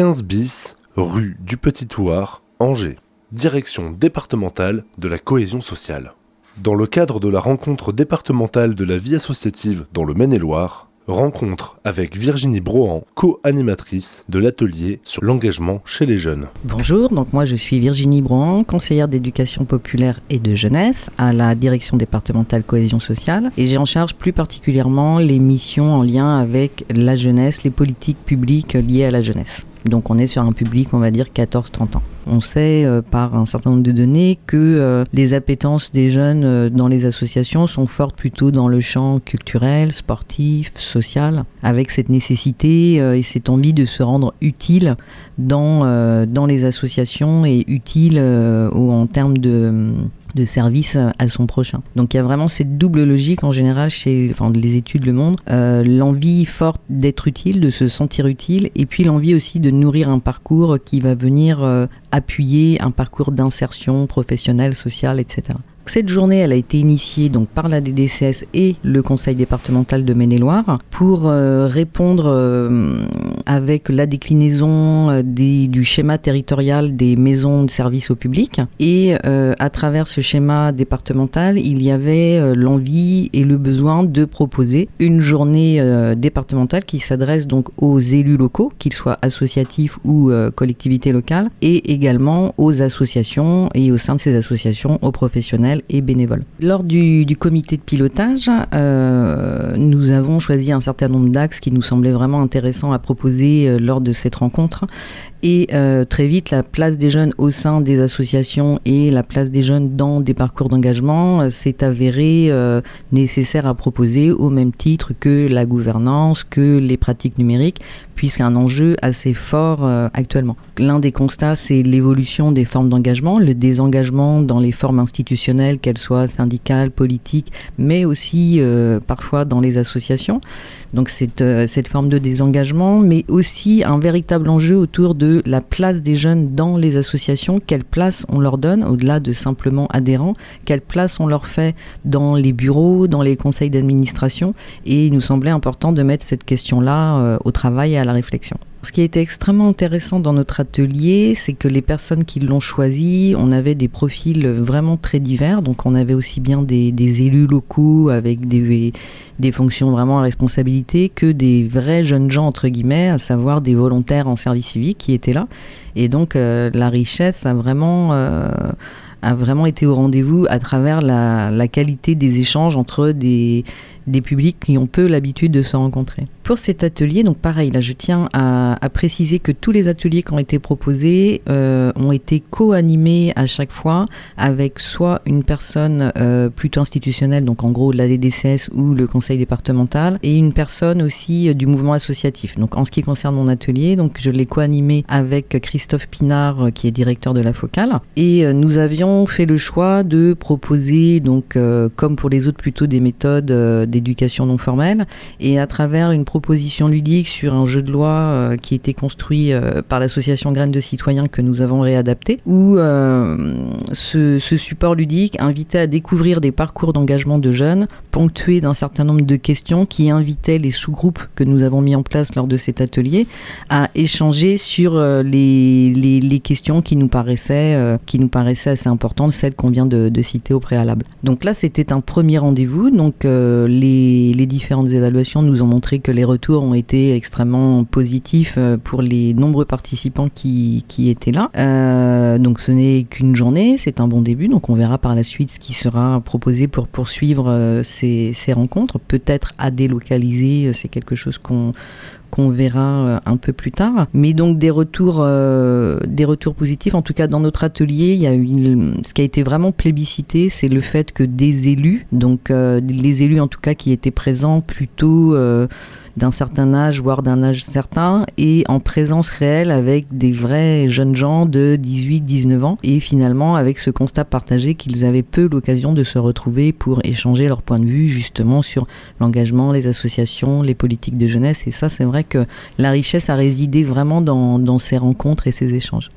15 bis, rue du Petit Thouars, Angers. Direction départementale de la cohésion sociale. Dans le cadre de la rencontre départementale de la vie associative dans le Maine-et-Loire, rencontre avec Virginie Brohan, co-animatrice de l'atelier sur l'engagement chez les jeunes. Bonjour, donc moi je suis Virginie Brohan, conseillère d'éducation populaire et de jeunesse à la direction départementale cohésion sociale et j'ai en charge plus particulièrement les missions en lien avec la jeunesse, les politiques publiques liées à la jeunesse. Donc on est sur un public, on va dire 14-30 ans. On sait euh, par un certain nombre de données que euh, les appétences des jeunes euh, dans les associations sont fortes plutôt dans le champ culturel, sportif, social, avec cette nécessité et cette envie de se rendre utile dans, dans les associations et utile en termes de de service à son prochain. Donc il y a vraiment cette double logique en général chez enfin, les études Le Monde, euh, l'envie forte d'être utile, de se sentir utile, et puis l'envie aussi de nourrir un parcours qui va venir appuyer un parcours d'insertion professionnelle, sociale, etc. Cette journée, elle a été initiée donc par la DDCS et le Conseil départemental de Maine-et-Loire pour euh, répondre euh, avec la déclinaison euh, du schéma territorial des maisons de services au public. Et à travers ce schéma départemental, il y avait l'envie et le besoin de proposer une journée départementale qui s'adresse donc aux élus locaux, qu'ils soient associatifs ou collectivités locales, et également aux associations et au sein de ces associations aux professionnels et. Lors du, comité de pilotage, euh, nous avons choisi un certain nombre d'axes qui nous semblaient vraiment intéressants à proposer euh, lors de cette rencontre. Et euh, très vite, la place des jeunes au sein des associations et la place des jeunes dans des parcours d'engagement s'est avérée nécessaire à proposer au même titre que la gouvernance, que les pratiques numériques, puisqu'un enjeu assez fort actuellement. L'un des constats, c'est l'évolution des formes d'engagement, le désengagement dans les formes institutionnelles qu'elles soient syndicales, politiques, mais aussi euh, parfois dans les associations. Donc cette, euh, cette forme de désengagement, mais aussi un véritable enjeu autour de la place des jeunes dans les associations, quelle place on leur donne, au-delà de simplement adhérents, quelle place on leur fait dans les bureaux, dans les conseils d'administration. Et il nous semblait important de mettre cette question-là euh, au travail et à la réflexion. Ce qui a été extrêmement intéressant dans notre atelier, c'est que les personnes qui l'ont choisi, on avait des profils vraiment très divers. Donc on avait aussi bien des, élus locaux avec des, fonctions vraiment à responsabilité que des vrais jeunes gens, entre guillemets, à savoir des volontaires en service civique qui étaient là. Et donc euh, la richesse a vraiment... Euh, a vraiment été au rendez-vous à travers la, qualité des échanges entre des, des publics qui ont peu l'habitude de se rencontrer. Pour cet atelier, donc pareil, là je tiens à, préciser que tous les ateliers qui ont été proposés euh, ont été co-animés à chaque fois avec soit une personne euh, plutôt institutionnelle, donc en gros la DDCS ou le conseil départemental, et une personne aussi euh, du mouvement associatif. Donc en ce qui concerne mon atelier, donc je l'ai co-animé avec Christophe Pinard qui est directeur de la Focale, et nous avions fait le choix de proposer donc comme pour les autres plutôt des méthodes d'éducation non formelle. Et à travers une proposition ludique sur un jeu de loi euh, qui était construit euh, par l'association Graines de Citoyens que nous avons réadapté, où euh, ce, support ludique invitait à découvrir des parcours d'engagement de jeunes, ponctués d'un certain nombre de questions qui invitaient les sous-groupes que nous avons mis en place lors de cet atelier à échanger sur les, les, questions qui nous paraissaient, qui nous paraissaient assez importantes, celles qu'on vient de, citer au préalable. Donc là, c'était un premier rendez-vous. Donc les, les différentes évaluations nous ont montré que les retours ont été extrêmement positifs euh, pour les nombreux participants qui, étaient là. Euh, donc ce n'est qu'une journée, c'est un bon début, donc on verra par la suite ce qui sera proposé pour poursuivre euh, ces rencontres. Peut-être à délocaliser, c'est quelque chose qu'on qu'on verra un peu plus tard. Mais donc des retours, des retours positifs. En tout cas, dans notre atelier, il y a ce qui a été vraiment plébiscité, c'est le fait que des élus, donc les élus en tout cas qui étaient présents plutôt d'un certain âge, voire d'un âge certain, et en présence réelle avec des vrais jeunes gens de 18-19 ans, et finalement avec ce constat partagé qu'ils avaient peu l'occasion de se retrouver pour échanger leur point de vue justement sur l'engagement, les associations, les politiques de jeunesse, et ça c'est vrai que la richesse a résidé vraiment dans, dans ces rencontres et ces échanges.